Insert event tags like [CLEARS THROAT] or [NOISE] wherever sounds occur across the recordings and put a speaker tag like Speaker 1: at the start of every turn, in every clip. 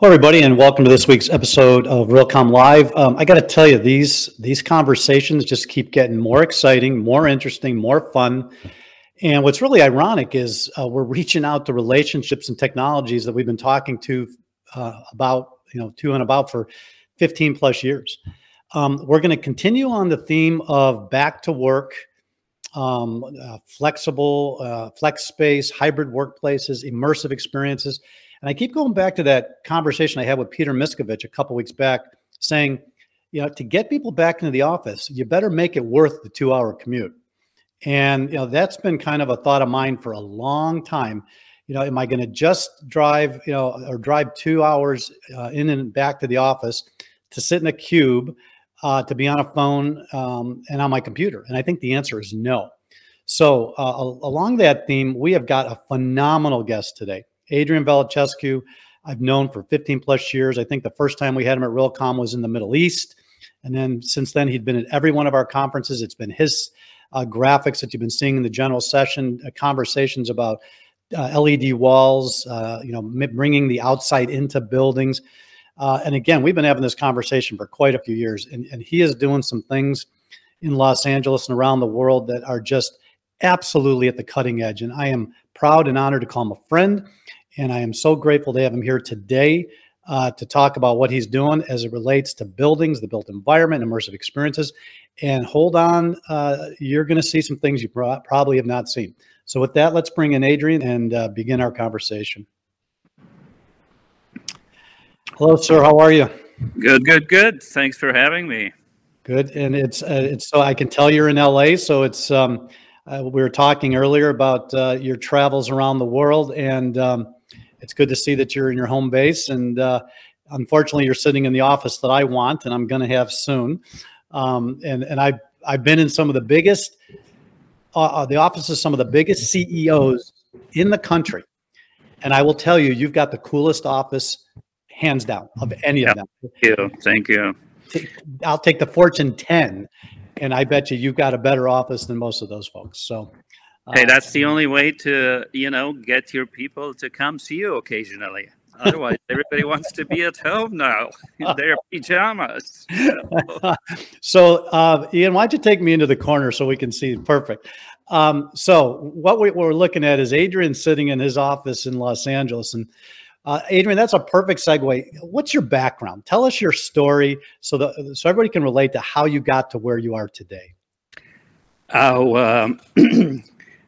Speaker 1: Hello, everybody, and welcome to this week's episode of Realcomm Live. Um, I got to tell you, these these conversations just keep getting more exciting, more interesting, more fun. And what's really ironic is uh, we're reaching out to relationships and technologies that we've been talking to uh, about, you know, to and about for 15 plus years. Um, we're going to continue on the theme of back to work, um, uh, flexible, uh, flex space, hybrid workplaces, immersive experiences. And I keep going back to that conversation I had with Peter Miscovich a couple weeks back, saying, you know, to get people back into the office, you better make it worth the two hour commute. And, you know, that's been kind of a thought of mine for a long time. You know, am I going to just drive, you know, or drive two hours uh, in and back to the office to sit in a cube, uh, to be on a phone um, and on my computer? And I think the answer is no. So, uh, along that theme, we have got a phenomenal guest today. Adrian Velicescu, I've known for 15 plus years. I think the first time we had him at Realcomm was in the Middle East. And then since then, he'd been at every one of our conferences. It's been his uh, graphics that you've been seeing in the general session, uh, conversations about uh, LED walls, uh, you know, bringing the outside into buildings. Uh, and again, we've been having this conversation for quite a few years, and, and he is doing some things in Los Angeles and around the world that are just absolutely at the cutting edge. And I am proud and honored to call him a friend. And I am so grateful to have him here today uh, to talk about what he's doing as it relates to buildings, the built environment, immersive experiences. And hold on, uh, you're going to see some things you pro- probably have not seen. So, with that, let's bring in Adrian and uh, begin our conversation. Hello, sir. How are you?
Speaker 2: Good, good, good. Thanks for having me.
Speaker 1: Good, and it's uh, it's so I can tell you're in LA. So it's um, uh, we were talking earlier about uh, your travels around the world, and um, it's good to see that you're in your home base. And uh, unfortunately, you're sitting in the office that I want, and I'm going to have soon. Um, and and I I've been in some of the biggest, uh, uh, the offices of some of the biggest CEOs in the country, and I will tell you, you've got the coolest office, hands down, of any
Speaker 2: yeah,
Speaker 1: of them.
Speaker 2: Thank you. Thank you.
Speaker 1: I'll take the Fortune 10, and I bet you you've got a better office than most of those folks. So
Speaker 2: Hey, that's the only way to, you know, get your people to come see you occasionally. Otherwise, everybody wants to be at home now [LAUGHS] [LAUGHS] in their pajamas. [LAUGHS]
Speaker 1: so, uh, Ian, why don't you take me into the corner so we can see? Perfect. Um, so, what, we, are looking at is Adrian sitting in his office in Los Angeles. And uh, Adrian, that's a perfect segue. What's your background? Tell us your story so that so everybody can relate to how you got to where you are today.
Speaker 2: Oh, um, [CLEARS THROAT]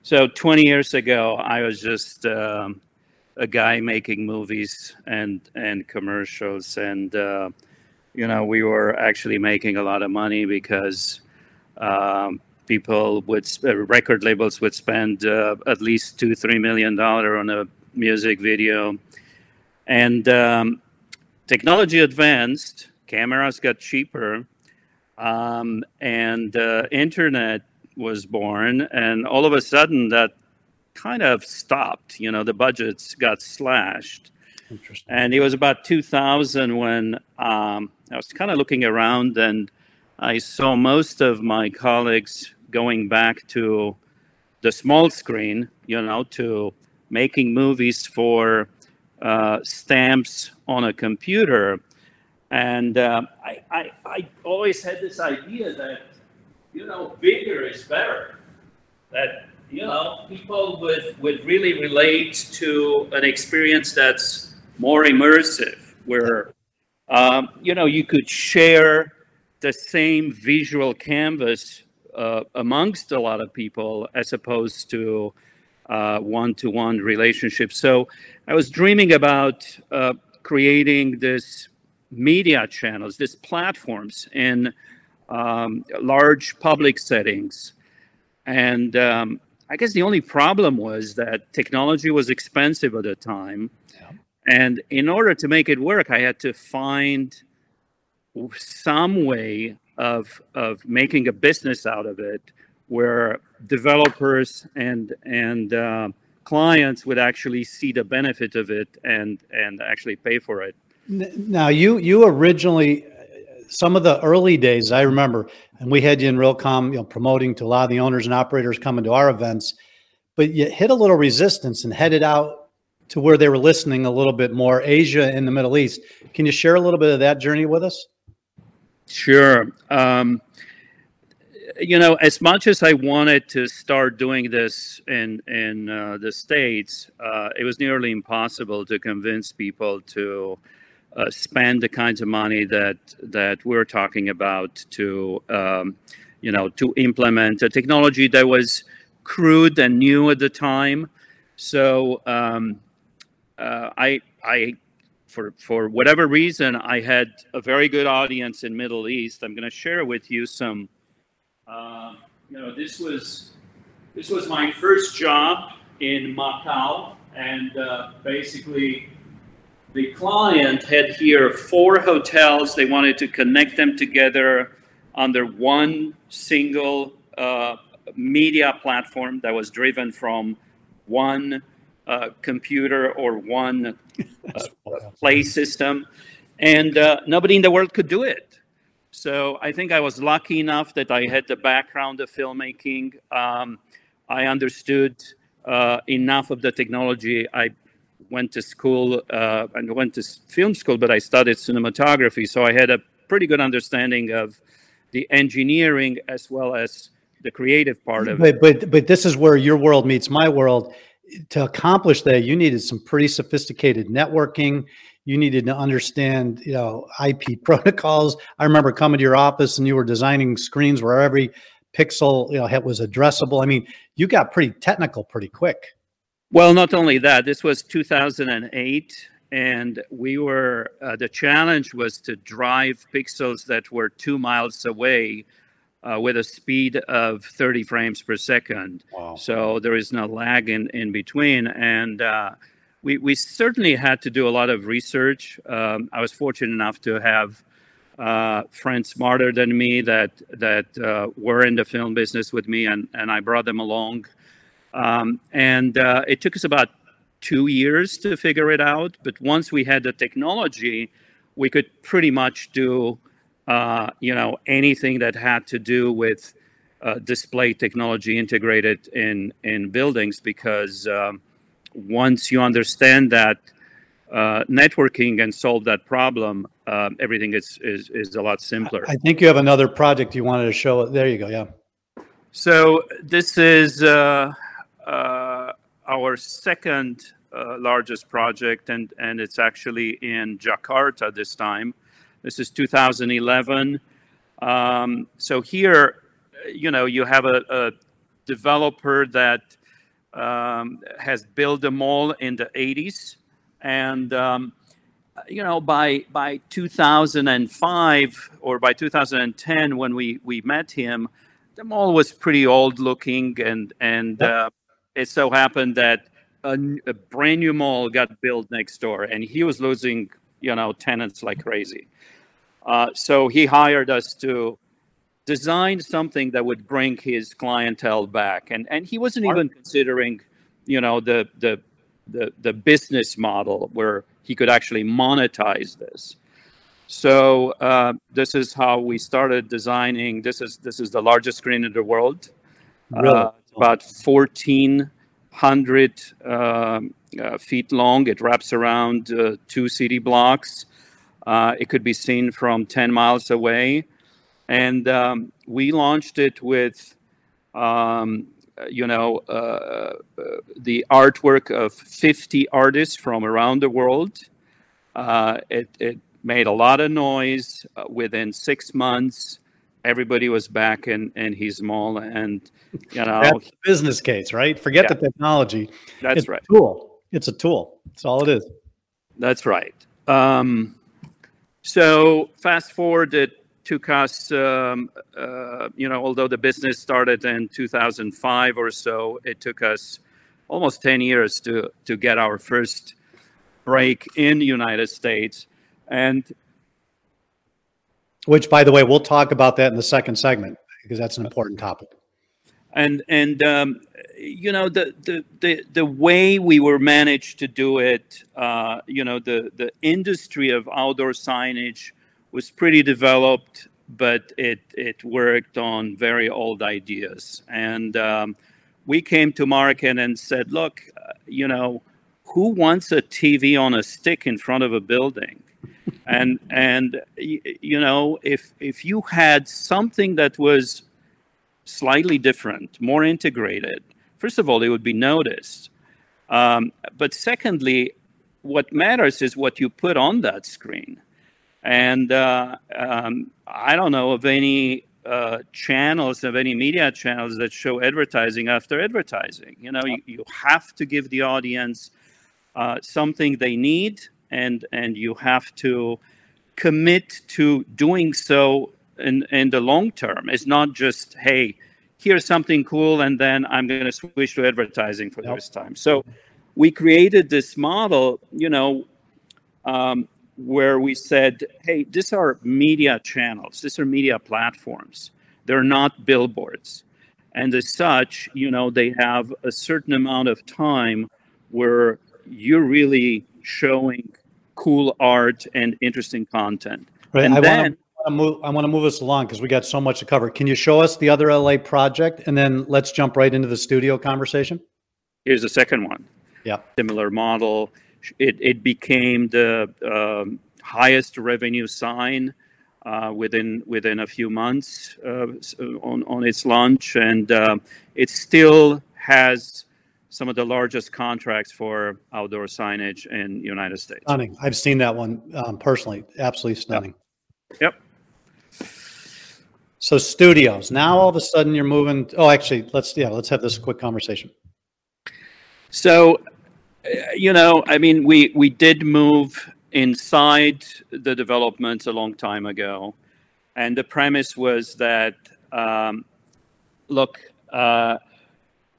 Speaker 2: So 20 years ago, I was just um, a guy making movies and and commercials, and uh, you know we were actually making a lot of money because um, people would uh, record labels would spend uh, at least two three million dollar on a music video, and um, technology advanced, cameras got cheaper, um, and uh, internet was born, and all of a sudden that kind of stopped. You know, the budgets got slashed. And it was about 2000 when um, I was kind of looking around and I saw most of my colleagues going back to the small screen, you know, to making movies for uh, stamps on a computer. And uh, I, I, I always had this idea that you know, bigger is better. That, you know, people would, would really relate to an experience that's more immersive, where, um, you know, you could share the same visual canvas uh, amongst a lot of people as opposed to one to one relationships. So I was dreaming about uh, creating this media channels, these platforms, and um, large public settings. And um, I guess the only problem was that technology was expensive at the time. Yeah. And in order to make it work, I had to find some way of, of making a business out of it where developers and, and uh, clients would actually see the benefit of it and, and actually pay for it.
Speaker 1: Now, you, you originally some of the early days I remember, and we had you in Realcomm, you know, promoting to a lot of the owners and operators coming to our events, but you hit a little resistance and headed out to where they were listening a little bit more, Asia and the Middle East. Can you share a little bit of that journey with us?
Speaker 2: Sure. Um, you know, as much as I wanted to start doing this in in uh, the states, uh, it was nearly impossible to convince people to uh, spend the kinds of money that that we're talking about to, um, you know, to implement a technology that was crude and new at the time. So um, uh, I I for for whatever reason I had a very good audience in Middle East. I'm going to share with you some uh, you know, this was this was my first job in Macau, and uh, basically, the client had here four hotels. They wanted to connect them together under one single uh, media platform that was driven from one uh, computer or one uh, [LAUGHS] play system, and uh, nobody in the world could do it. So I think I was lucky enough that I had the background of filmmaking. Um, I understood uh, enough of the technology. I went to school uh, and went to film school, but I studied cinematography, so I had a pretty good understanding of the engineering as well as the creative part of
Speaker 1: but, it. But but this is where your world meets my world. To accomplish that, you needed some pretty sophisticated networking you needed to understand, you know, IP [LAUGHS] protocols. I remember coming to your office and you were designing screens where every pixel, you know, was addressable. I mean, you got pretty technical pretty quick.
Speaker 2: Well, not only that, this was 2008 and we were uh, the challenge was to drive pixels that were two miles away uh, with a speed of 30 frames per second wow. so there is no lag in, in between and uh, we, we certainly had to do a lot of research. Um, I was fortunate enough to have uh, friends smarter than me that that uh, were in the film business with me, and and I brought them along. Um, and uh, it took us about two years to figure it out. But once we had the technology, we could pretty much do uh, you know anything that had to do with uh, display technology integrated in in buildings because. Um, once you understand that uh, networking and solve that problem, uh, everything is, is, is a lot simpler.
Speaker 1: I think you have another project you wanted to show. There you go. Yeah.
Speaker 2: So this is uh our second uh, largest project, and and it's actually in Jakarta this time. This is 2011. Um, so here, you know, you have a, a developer that um, has built a mall in the 80s. And, um, you know, by, by 2005 or by 2010, when we, we met him, the mall was pretty old looking. And, and uh, it so happened that a, a brand new mall got built next door and he was losing, you know, tenants like crazy. Uh, so he hired us to design something that would bring his clientele back. And and he wasn't even considering you know the the the, the business model where he could actually monetize this. So uh, this is how we started designing. This is this is the largest screen in the world. Really? uh, about 1400 um, uh, feet long. It wraps around uh, two city blocks. Uh, it could be seen from 10 miles away. And um, we launched it with um, you know uh, the artwork of 50 artists from around the world. It, it, made a lot of noise within six months everybody was back in, in his mall and you know.
Speaker 1: That's the business case right? Forget yeah, the technology.
Speaker 2: That's
Speaker 1: it's
Speaker 2: right.
Speaker 1: tool. It's a tool. That's all it is.
Speaker 2: That's right. Um, so fast forward it took us, um, uh, you know, although the business started in 2005 or so, it took us almost 10 years to to get our first break in United States, and
Speaker 1: which, by the way, we'll talk about that in the second segment because that's an important topic.
Speaker 2: And and um, you know the, the the the way we were managed to do it, uh, you know, the the industry of outdoor signage was pretty developed, but it it worked on very old ideas. And um, we came to market and said, look, uh, you know, who wants a TV on a stick in front of a building? And and you know if if you had something that was slightly different, more integrated, first of all, it would be noticed. Um, but secondly, what matters is what you put on that screen. And uh, um, I don't know of any uh, channels, of any media channels that show advertising after advertising. You know, you, you have to give the audience uh, something they need, and and you have to commit to doing so in in the long term. It's not just hey, here's something cool, and then I'm going to switch to advertising for yep. this time. So we created this model, you know, um, where we said, hey, these are media channels, these are media platforms. They're not billboards. And as such, you know, they have a certain amount of time where you're really showing cool art and interesting content.
Speaker 1: Right.
Speaker 2: And
Speaker 1: I
Speaker 2: then
Speaker 1: want to move. I want to move us along because we got so much to cover. Can you show us the other LA project, and then let's jump right into the studio conversation?
Speaker 2: here's the second one.
Speaker 1: Yeah.
Speaker 2: Similar model. It, it became the um, highest revenue sign uh, within within a few months uh, on on its launch, and uh, it still has some of the largest contracts for outdoor signage in the United States.
Speaker 1: Stunning. I've seen that one um, personally. Absolutely stunning.
Speaker 2: Yep.
Speaker 1: yep. So studios. Now all of a sudden you're moving. Oh, actually, let's yeah, let's have this quick conversation.
Speaker 2: So you know, I mean, we we did move inside the developments a long time ago, and the premise was that um, look, uh,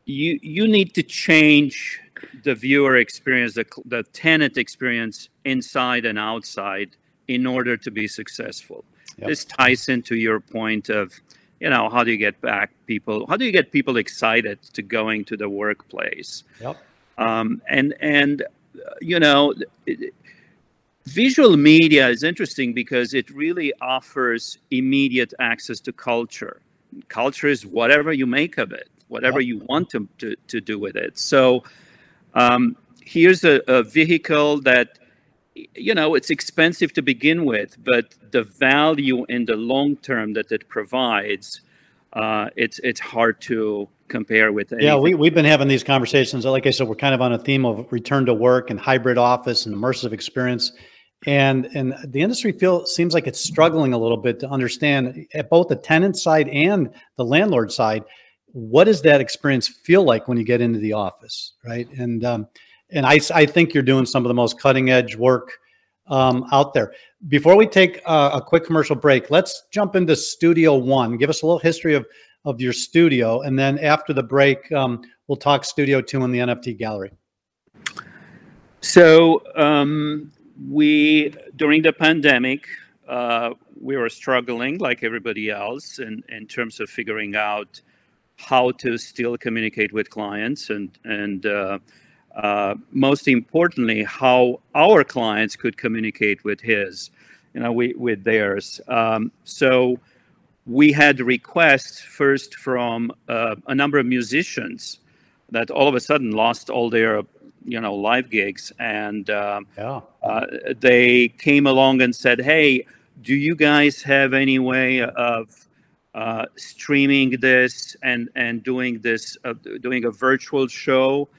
Speaker 2: you you need to change the viewer experience, the the tenant experience inside and outside in order to be successful. Yep. This ties into your point of you know how do you get back people how do you get people excited to going to the workplace
Speaker 1: yep
Speaker 2: um, and and uh, you know, visual media is interesting because it really offers immediate access to culture. Culture is whatever you make of it, whatever you want to, to, to do with it. So um, here's a, a vehicle that you know it's expensive to begin with but the value in the long term that it provides uh, it's it's hard to compare with. Anything.
Speaker 1: Yeah, we, we've been having these conversations. Like I said, we're kind of on a theme of return to work and hybrid office and immersive experience. And and the industry feel seems like it's struggling a little bit to understand at both the tenant side and the landlord side, what does that experience feel like when you get into the office, right? And um, and I I think you're doing some of the most cutting edge work um, out there. Before we take a, a quick commercial break, let's jump into Studio One. Give us a little history of of your studio. And then after the break, um, we'll talk Studio Two in the NFT gallery.
Speaker 2: So um, we during the pandemic, uh, we were struggling like everybody else in, in terms of figuring out how to still communicate with clients and and uh, uh, most importantly how our clients could communicate with his you know we with theirs um, so we had requests first from uh, a number of musicians that all of a sudden lost all their you know live gigs and uh, yeah. uh, they came along and said hey do you guys have any way of uh, streaming this and and doing this uh, doing a virtual show.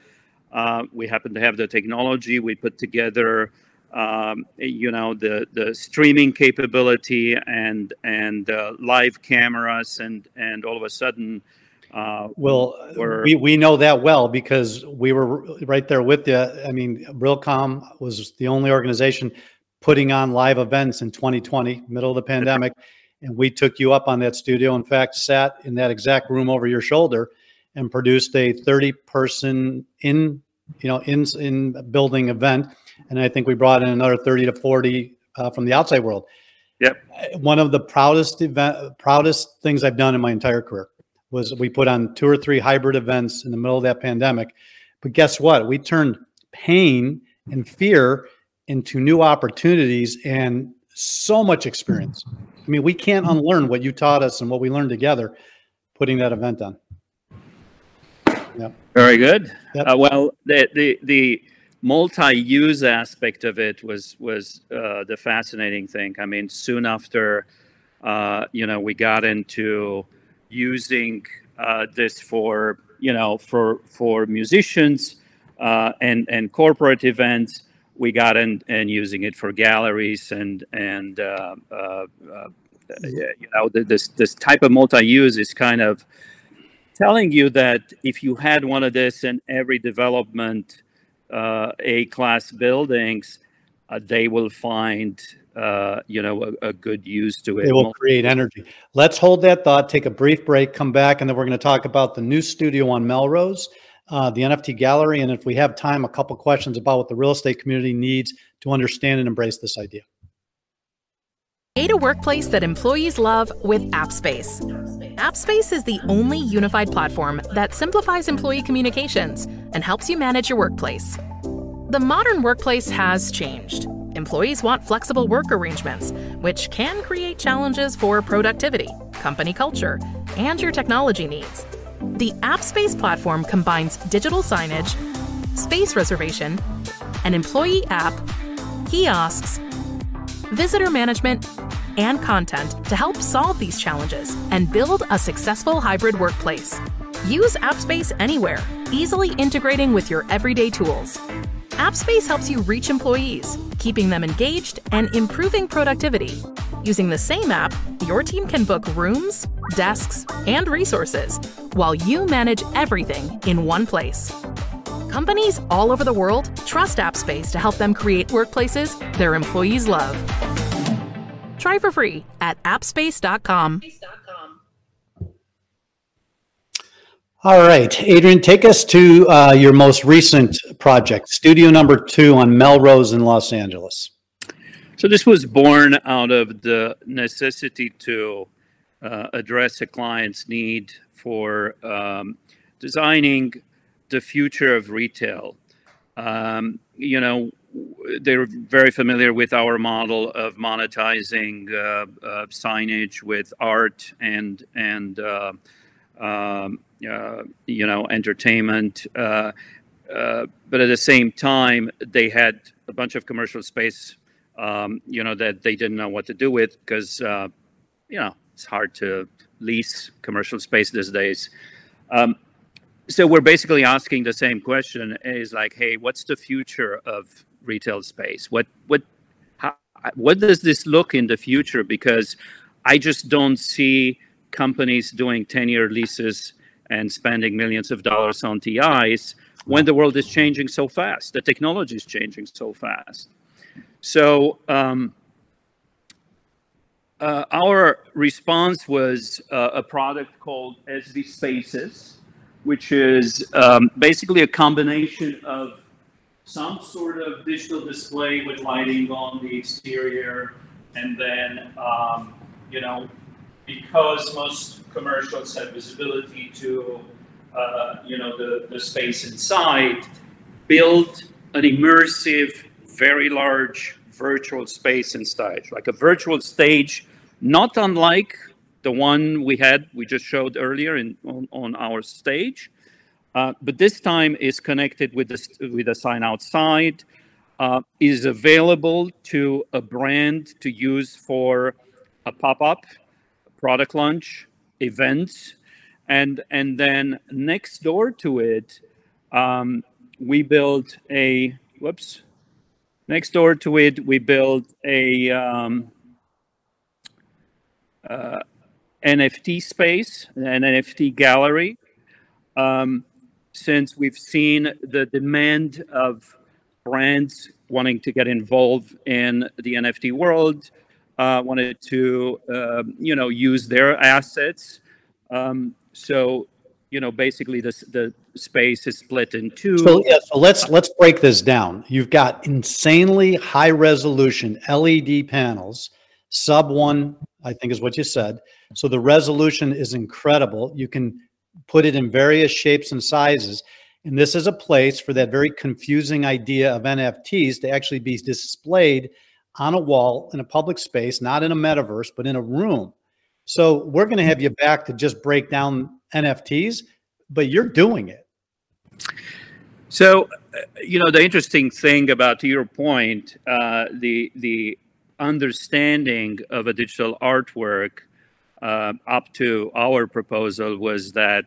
Speaker 2: Uh, we happen to have the technology. We put together um, you know the the streaming capability and and uh, live cameras and and all of a sudden
Speaker 1: uh, well we, we know that well because we were right there with you i mean realcomm was the only organization putting on live events in 2020 middle of the pandemic [LAUGHS] and we took you up on that studio in fact sat in that exact room over your shoulder and produced a 30 person in you know in in building event and I think we brought in another 30 to 40 uh, from the outside world.
Speaker 2: Yep.
Speaker 1: One of the proudest event, proudest things I've done in my entire career was we put on two or three hybrid events in the middle of that pandemic. But guess what? We turned pain and fear into new opportunities and so much experience. I mean, we can't unlearn what you taught us and what we learned together putting that event on.
Speaker 2: Yeah. Very good. Yep. Uh, well, the, the, the, multi-use aspect of it was was uh, the fascinating thing. I mean, soon after, uh, you know, we got into using uh, this for you know for for musicians uh, and and corporate events. We got in and using it for galleries and and uh, uh, you know this this type of multi-use is kind of telling you that if you had one of this in every development uh, A class buildings, uh, they will find uh, you know a, a, good use to it.
Speaker 1: They will create energy. Let's hold that thought. Take a brief break. Come back, and then we're going to talk about the new studio on Melrose, uh, the NFT gallery, and if we have time, a couple questions about what the real estate community needs to understand and embrace this idea.
Speaker 3: Create a workplace that employees love with AppSpace. AppSpace is the only unified platform that simplifies employee communications and helps you manage your workplace. The modern workplace has changed. Employees want flexible work arrangements, which can create challenges for productivity, company culture, and your technology needs. The AppSpace platform combines digital signage, space reservation, an employee app, kiosks, visitor management, and content to help solve these challenges and build a successful hybrid workplace. Use AppSpace anywhere, easily integrating with your everyday tools. AppSpace helps you reach employees, keeping them engaged and improving productivity. Using the same app, your team can book rooms, desks, and resources while you manage everything in one place. Companies all over the world trust AppSpace to help them create workplaces their employees love. Try for free at appspace.com.
Speaker 1: All right, Adrian, take us to uh, your most recent project, studio number two on Melrose in Los Angeles.
Speaker 2: So, this was born out of the necessity to uh, address a client's need for um, designing the future of retail. Um, you know, they're very familiar with our model of monetizing uh, uh, signage with art and and uh, um, you know entertainment. Uh, uh, but at the same time, they had a bunch of commercial space, um, you know, that they didn't know what to do with because you know it's hard to lease commercial space these days. Um, so we're basically asking the same question: is like, hey, what's the future of retail space? What what how, what does this look in the future? Because I just don't see companies doing 10-year leases and spending millions of dollars on TIs when the world is changing so fast. The technology is changing so fast. So um, uh, our response was uh, a product called SV Spaces, which is um, basically a combination of some sort of digital display with lighting on the exterior, and then um, you know because most commercials have visibility to uh, you know the, the space inside, build an immersive, very large virtual space inside, like a virtual stage, not unlike the one we had we just showed earlier in on, on our stage. Uh, but this time is connected with the, with a sign outside, uh, is available to a brand to use for a pop-up, product launch, events, and, and then next door to it, um, we built a, whoops, next door to it, we built a um, uh, NFT space, an NFT gallery. Um, since we've seen the demand of brands wanting to get involved in the NFT world, uh, wanted to uh, you know use their assets. Um, so you know basically the the space is split in two.
Speaker 1: So yeah, so let's let's break this down. You've got insanely high resolution LED panels, sub one, I think is what you said. So the resolution is incredible. You can put it in various shapes and sizes. And this is a place for that very confusing idea of NFTs to actually be displayed on a wall in a public space, not in a metaverse, but in a room. So we're going to have you back to just break down NFTs, but you're doing it.
Speaker 2: So, uh, you know, the interesting thing about to your point, uh, the the understanding of a digital artwork uh, up to our proposal was that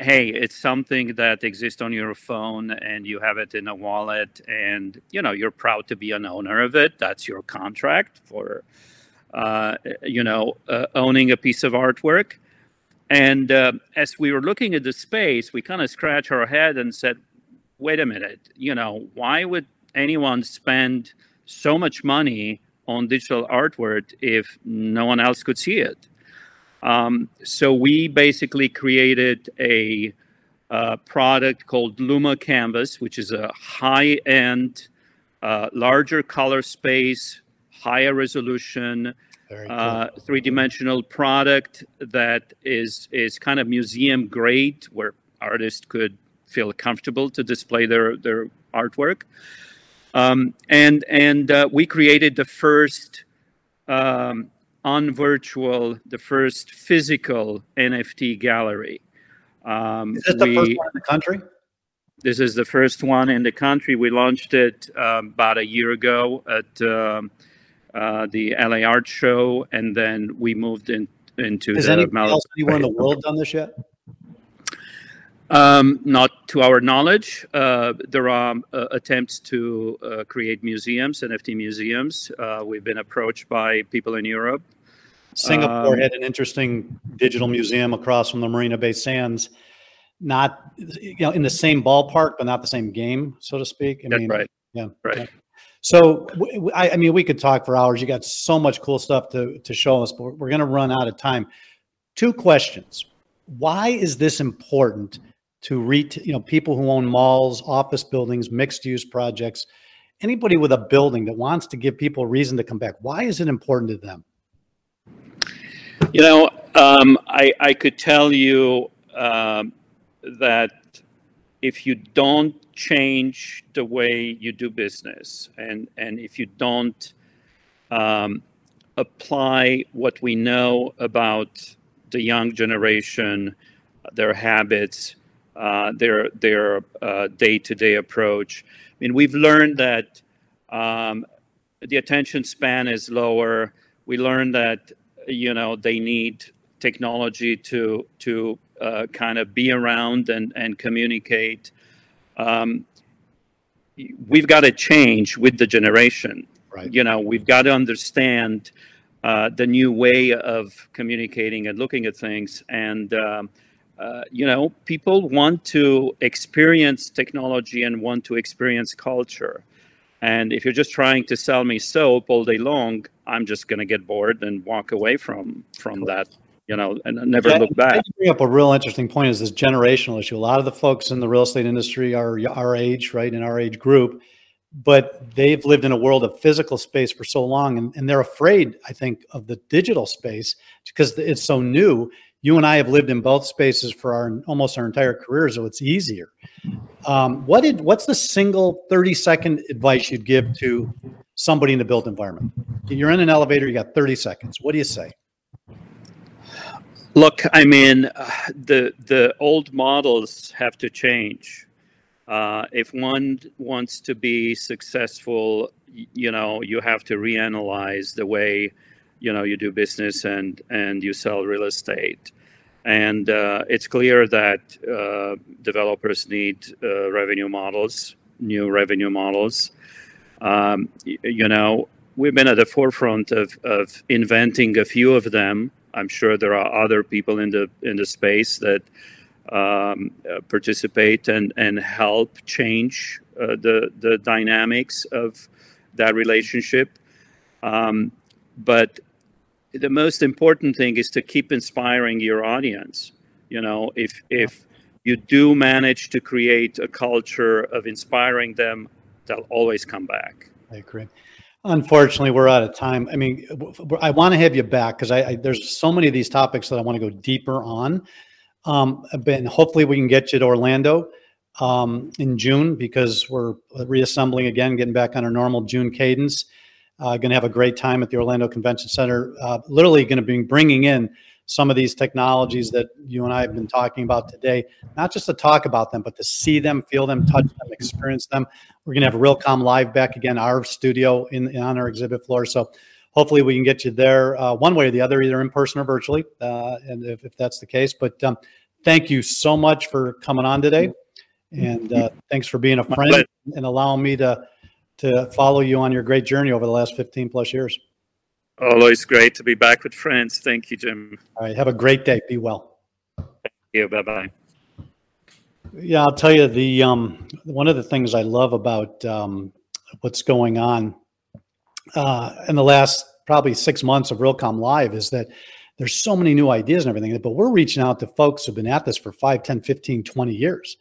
Speaker 2: hey it's something that exists on your phone and you have it in a wallet and you know you're proud to be an owner of it. That's your contract for uh, you know uh, owning a piece of artwork. And uh, as we were looking at the space we kind of scratched our head and said wait a minute you know why would anyone spend so much money on digital artwork if no one else could see it um, so we basically created a, a, product called Luma Canvas, which is a high-end, uh, larger color space, higher resolution, uh, three-dimensional product that is is kind of museum grade, where artists could feel comfortable to display their their artwork. Um, and and uh, we created the first um, on virtual the first physical NFT gallery.
Speaker 1: Um, is this the first one in the country?
Speaker 2: This is the first one in the country. We launched it um, about a year ago at um, uh, the LA Art Show, and then we moved in, into
Speaker 1: Has
Speaker 2: the.
Speaker 1: Anyone else, anyone in the world done this yet?
Speaker 2: Um, not to our knowledge. Uh, there are uh, attempts to uh, create museums, NFT museums. Uh, we've been approached by people in Europe.
Speaker 1: Singapore um, had an interesting digital museum across from the Marina Bay Sands. Not, you know, in the same ballpark, but not the same game, so to speak.
Speaker 2: I mean, right.
Speaker 1: Yeah.
Speaker 2: Right.
Speaker 1: So, I, I, mean, we could talk for hours. You got so much cool stuff to, to show us, but we're going to run out of time. Two questions. Why is this important to reach, you know, people who own malls, office buildings, mixed use projects, anybody with a building that wants to give people a reason to come back. Why is it important to them?
Speaker 2: You know, um, I, I could tell you um, that if you don't change the way you do business and, and if you don't um, apply what we know about the young generation, their habits, uh, their their uh, day-to-day approach. I mean, we've learned that um, the attention span is lower. We learned that you know they need technology to to uh, kind of be around and and communicate. Um, we've got to change with the generation.
Speaker 1: Right.
Speaker 2: You know, we've got to understand uh, the new way of communicating and looking at things and. Um, uh, you know, people want to experience technology and want to experience culture. And if you're just trying to sell me soap all day long, I'm just going to get bored and walk away from from that, you know, and never yeah, look back. You
Speaker 1: bring up a real interesting point is this generational issue. A lot of the folks in the real estate industry are our age, right, in our age group, but they've lived in a world of physical space for so long, and, and they're afraid, I think, of the digital space because it's so new you and I have lived in both spaces for our almost our entire career, so it's easier. Um, what did what's the single 30 second advice you'd give to somebody in the built environment? You're in an elevator, you got 30 seconds. What do you say?
Speaker 2: Look, I mean, the the old models have to change. Uh, if one wants to be successful, you know, you have to reanalyze the way you know you do business and and you sell real estate. And uh, it's clear that uh, developers need uh, revenue models new revenue models. Um, you know we've been at the forefront of, of inventing a few of them. I'm sure there are other people in the in the space that um, uh, participate and and help change uh, the the dynamics of that relationship. Um, but the most important thing is to keep inspiring your audience. You know, if if you do manage to create a culture of inspiring them, they'll always come back.
Speaker 1: I agree. Unfortunately, we're out of time. I mean, I want to have you back because I, I, there's so many of these topics that I want to go deeper on. Um, but hopefully, we can get you to Orlando um, in June because we're reassembling again, getting back on our normal June cadence. Uh, going to have a great time at the Orlando Convention Center. Uh, literally going to be bringing in some of these technologies that you and I have been talking about today, not just to talk about them, but to see them, feel them, touch them, experience them. We're going to have Realcomm Live back again, our studio in, in on our exhibit floor. So hopefully we can get you there uh, one way or the other, either in person or virtually, uh, and if, if, that's the case. But um, thank you so much for coming on today, and uh, thanks for being a friend and allowing me to to follow you on your great journey over the last 15 plus years.
Speaker 2: Always great to be back with friends. Thank you, Jim.
Speaker 1: All right. Have a great day. Be well.
Speaker 2: Thank you. Bye bye.
Speaker 1: Yeah, I'll tell you the um, one of the things I love about um, what's going on uh, in the last probably six months of Realcomm Live is that there's so many new ideas and everything, but we're reaching out to folks who've been at this for 5, 10, 15, 20 years.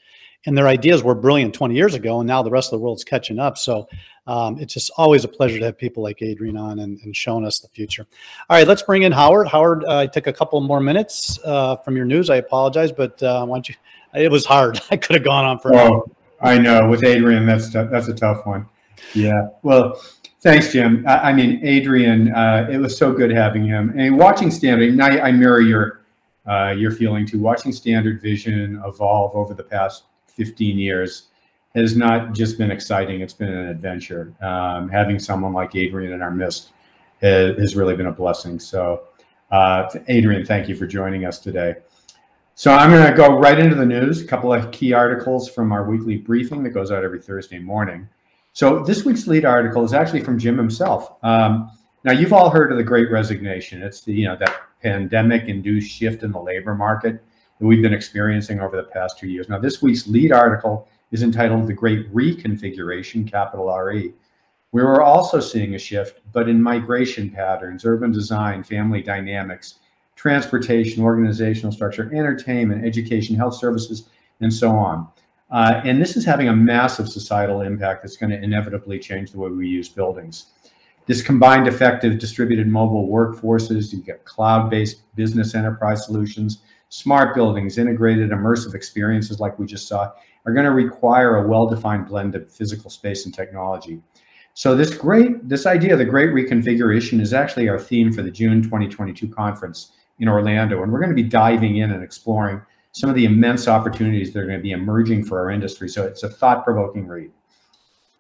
Speaker 1: And their ideas were brilliant 20 years ago, and now the rest of the world's catching up. So um, it's just always a pleasure to have people like Adrian on and, and showing us the future. All right, let's bring in Howard. Howard, uh, I took a couple more minutes uh, from your news. I apologize, but uh, why don't you? It was hard. [LAUGHS] I could have gone on for.
Speaker 4: Oh, I know. With Adrian, that's that's a tough one. Yeah. Well, thanks, Jim. I, I mean, Adrian, uh, it was so good having him. And watching Standard, I, I mirror your uh, your feeling too. Watching Standard Vision evolve over the past 15 years has not just been exciting, it's been an adventure. Um, having someone like Adrian in our midst has, has really been a blessing. So, uh, Adrian, thank you for joining us today. So, I'm going to go right into the news, a couple of key articles from our weekly briefing that goes out every Thursday morning. So, this week's lead article is actually from Jim himself. Um, now, you've all heard of the Great Resignation. It's the you know that pandemic-induced shift in the labor market that we've been experiencing over the past two years. Now, this week's lead article is entitled The Great Reconfiguration, capital RE. We were also seeing a shift, but in migration patterns, urban design, family dynamics, transportation, organizational structure, entertainment, education, health services, and so on. Uh, and this is having a massive societal impact that's going to inevitably change the way we use buildings. This combined effective distributed mobile workforces, you get cloud-based business enterprise solutions, smart buildings, integrated immersive experiences like we just saw, are going to require a well-defined blend of physical space and technology. So this great, this idea of the great reconfiguration is actually our theme for the June 2022 conference in Orlando. And we're going to be diving in and exploring some of the immense opportunities that are going to be emerging for our industry. So it's a thought-provoking read.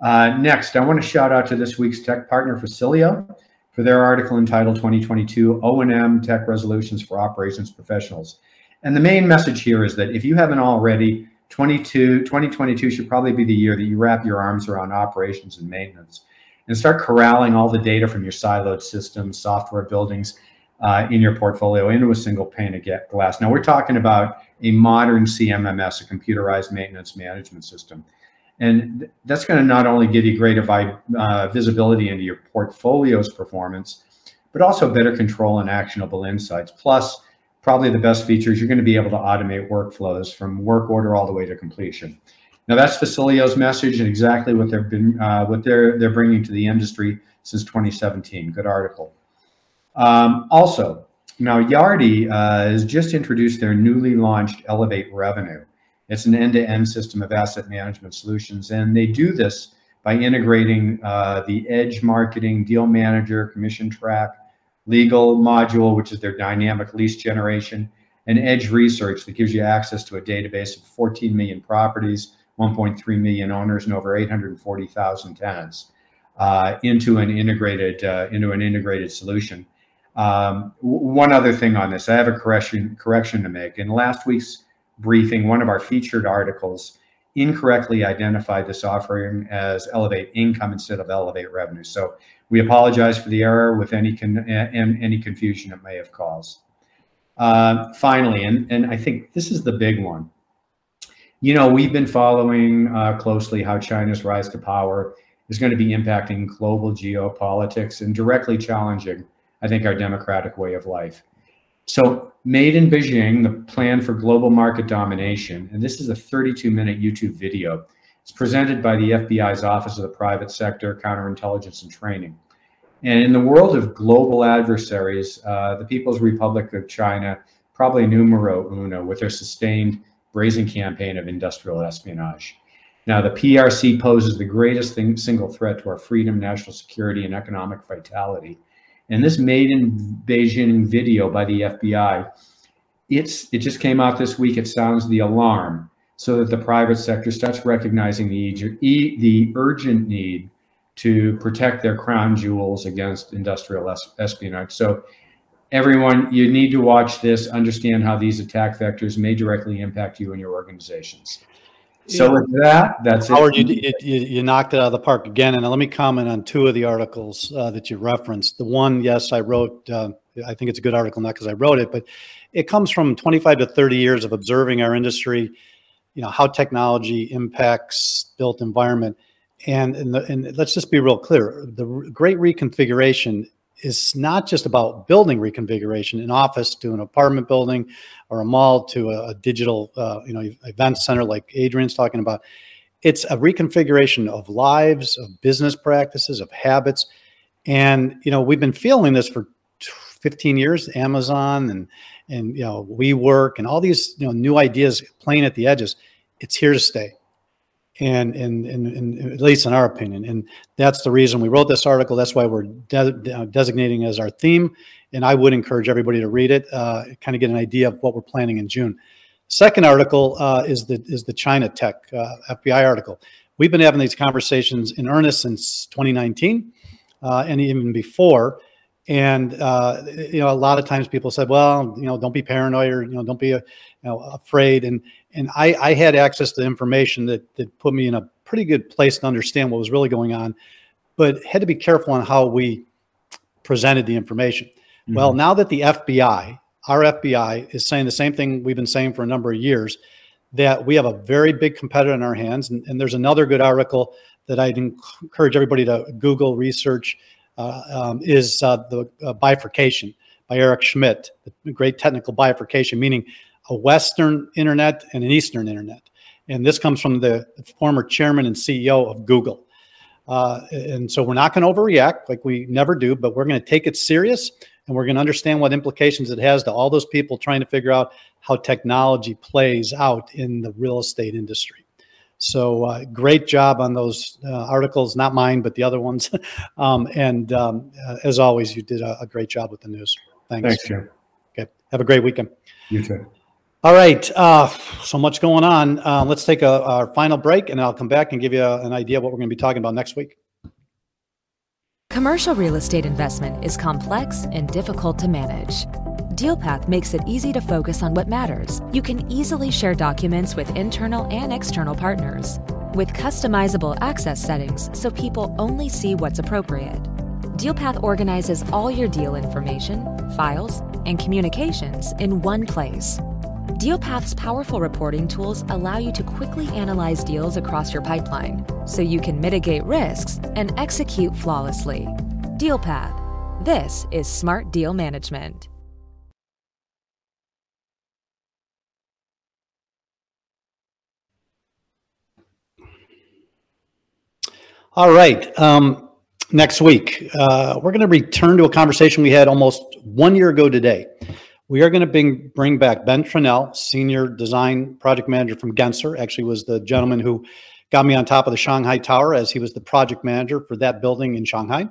Speaker 4: Uh, next, I want to shout out to this week's tech partner, Facilio, for their article entitled 2022 O&M Tech Resolutions for Operations Professionals. And the main message here is that if you haven't already 22, 2022 should probably be the year that you wrap your arms around operations and maintenance and start corralling all the data from your siloed systems, software buildings uh, in your portfolio into a single pane of glass. Now we're talking about a modern CMMS, a computerized maintenance management system. And that's going to not only give you greater uh, visibility into your portfolio's performance, but also better control and actionable insights. Plus, probably the best features, you're going to be able to automate workflows from work order all the way to completion. Now that's Facilio's message and exactly what they've been, uh, what they're they're bringing to the industry since 2017. Good article. Um, also, now Yardi uh, has just introduced their newly launched Elevate Revenue. It's an end-to-end system of asset management solutions, and they do this by integrating uh, the Edge Marketing, Deal Manager, Commission Track, legal module, which is their dynamic lease generation, and edge research that gives you access to a database of 14 million properties, 1.3 million owners, and over 840,000 tenants uh, into an integrated uh, into an integrated solution. Um, one other thing on this, I have a correction correction to make. In last week's briefing, one of our featured articles incorrectly identified this offering as Elevate Income instead of Elevate Revenue. So we apologize for the error with any con any confusion it may have caused. Uh, finally, and, and I think this is the big one. You know, we've been following uh, closely how China's rise to power is going to be impacting global geopolitics and directly challenging, I think, our democratic way of life. So, Made in Beijing, the plan for global market domination, and this is a 32 minute YouTube video it's presented by the FBI's Office of the Private Sector, Counterintelligence and Training. And in the world of global adversaries, uh, the People's Republic of China, probably numero uno, with their sustained brazen campaign of industrial espionage. Now, the PRC poses the greatest thing, single threat to our freedom, national security, and economic vitality. And this made in Beijing video by the FBI, it's it just came out this week. It sounds the alarm so that the private sector starts recognizing the the urgent need to protect their crown jewels against industrial espionage. So everyone, you need to watch this, understand how these attack vectors may directly impact you and your organizations. So with that, that's
Speaker 1: Howard, it. You, you, you, knocked it out of the park again. And let me comment on two of the articles uh, that you referenced. The one, yes, I wrote, uh, I think it's a good article, not because I wrote it, but it comes from 25 to 30 years of observing our industry, you know, how technology impacts built environment. And, and, the, and let's just be real clear. The great reconfiguration is not just about building reconfiguration, an office to an apartment building or a mall to a, a digital uh, you know event center like Adrian's talking about. It's a reconfiguration of lives, of business practices, of habits, and you know we've been feeling this for 15 years. Amazon and and you know WeWork and all these you know new ideas playing at the edges. It's here to stay and, and, and, at least in our opinion. And that's the reason we wrote this article. That's why we're de- designating as our theme. And I would encourage everybody to read it, uh, kind of get an idea of what we're planning in June. Second article uh, is the is the China Tech uh, FBI article. We've been having these conversations in earnest since 2019, uh, and even before. And uh, you know, a lot of times people said, "Well, you know, don't be paranoid, or you know, don't be uh, you know, afraid." And and I, I had access to information that that put me in a pretty good place to understand what was really going on, but had to be careful on how we presented the information. Mm-hmm. Well, now that the FBI, our FBI, is saying the same thing we've been saying for a number of years, that we have a very big competitor in our hands, and, and there's another good article that I'd encourage everybody to Google research uh, um, is uh, the uh, bifurcation by Eric Schmidt, the great technical bifurcation, meaning a Western internet and an Eastern internet. And this comes from the former chairman and CEO of Google. Uh, and so we're not going to overreact like we never do, but we're going to take it serious and we're going to understand what implications it has to all those people trying to figure out how technology plays out in the real estate industry. So uh, great job on those uh, articles, not mine, but the other ones. [LAUGHS] um, and um, uh, as always, you did a, a, great job with the news. Thanks.
Speaker 4: Thanks, Jim.
Speaker 1: Okay. Have a great weekend.
Speaker 4: You too.
Speaker 1: All right, uh, so much going on. Uh, let's take a, our final break, and I'll come back and give you a, an idea of what we're going to be talking about next week.
Speaker 5: Commercial real estate investment is complex and difficult to manage. DealPath makes it easy to focus on what matters. You can easily share documents with internal and external partners, with customizable access settings so people only see what's appropriate. DealPath organizes all your deal information, files, and communications in one place DealPath's powerful reporting tools allow you to quickly analyze deals across your pipeline so you can mitigate risks and execute flawlessly. DealPath. This is smart deal management.
Speaker 1: All right. Um, next week, uh, we're going to return to a conversation we had almost one year ago today. We are going to bring, bring back Ben Tranel, senior design project manager from Gensler. Actually, was the gentleman who got me on top of the Shanghai Tower as he was the project manager for that building in Shanghai.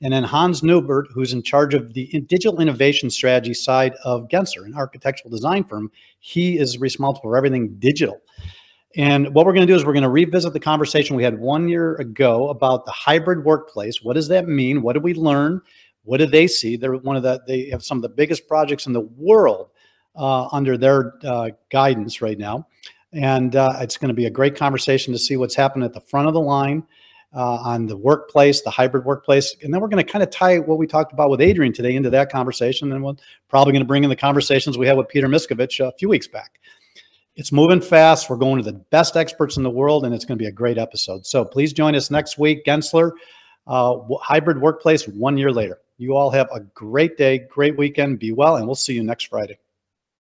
Speaker 1: And then Hans Neubert, who's in charge of the digital innovation strategy side of Gensler, an architectural design firm. He is responsible for everything digital. And what we're going to do is we're going to revisit the conversation we had one year ago about the hybrid workplace. What does that mean? What did we learn? What do they see? They're one of the they have some of the biggest projects in the world uh, under their uh, guidance right now, and uh, it's going to be a great conversation to see what's happening at the front of the line. Uh, on the workplace, the hybrid workplace. And then we're going to kind of tie what we talked about with Adrian today into that conversation. And we're probably going to bring in the conversations we had with Peter Miscovich a few weeks back. It's moving fast. We're going to the best experts in the world, and it's going to be a great episode. So please join us next week. Gensler, uh, hybrid workplace one year later. You all have a great day, great weekend. Be well, and we'll see you next Friday.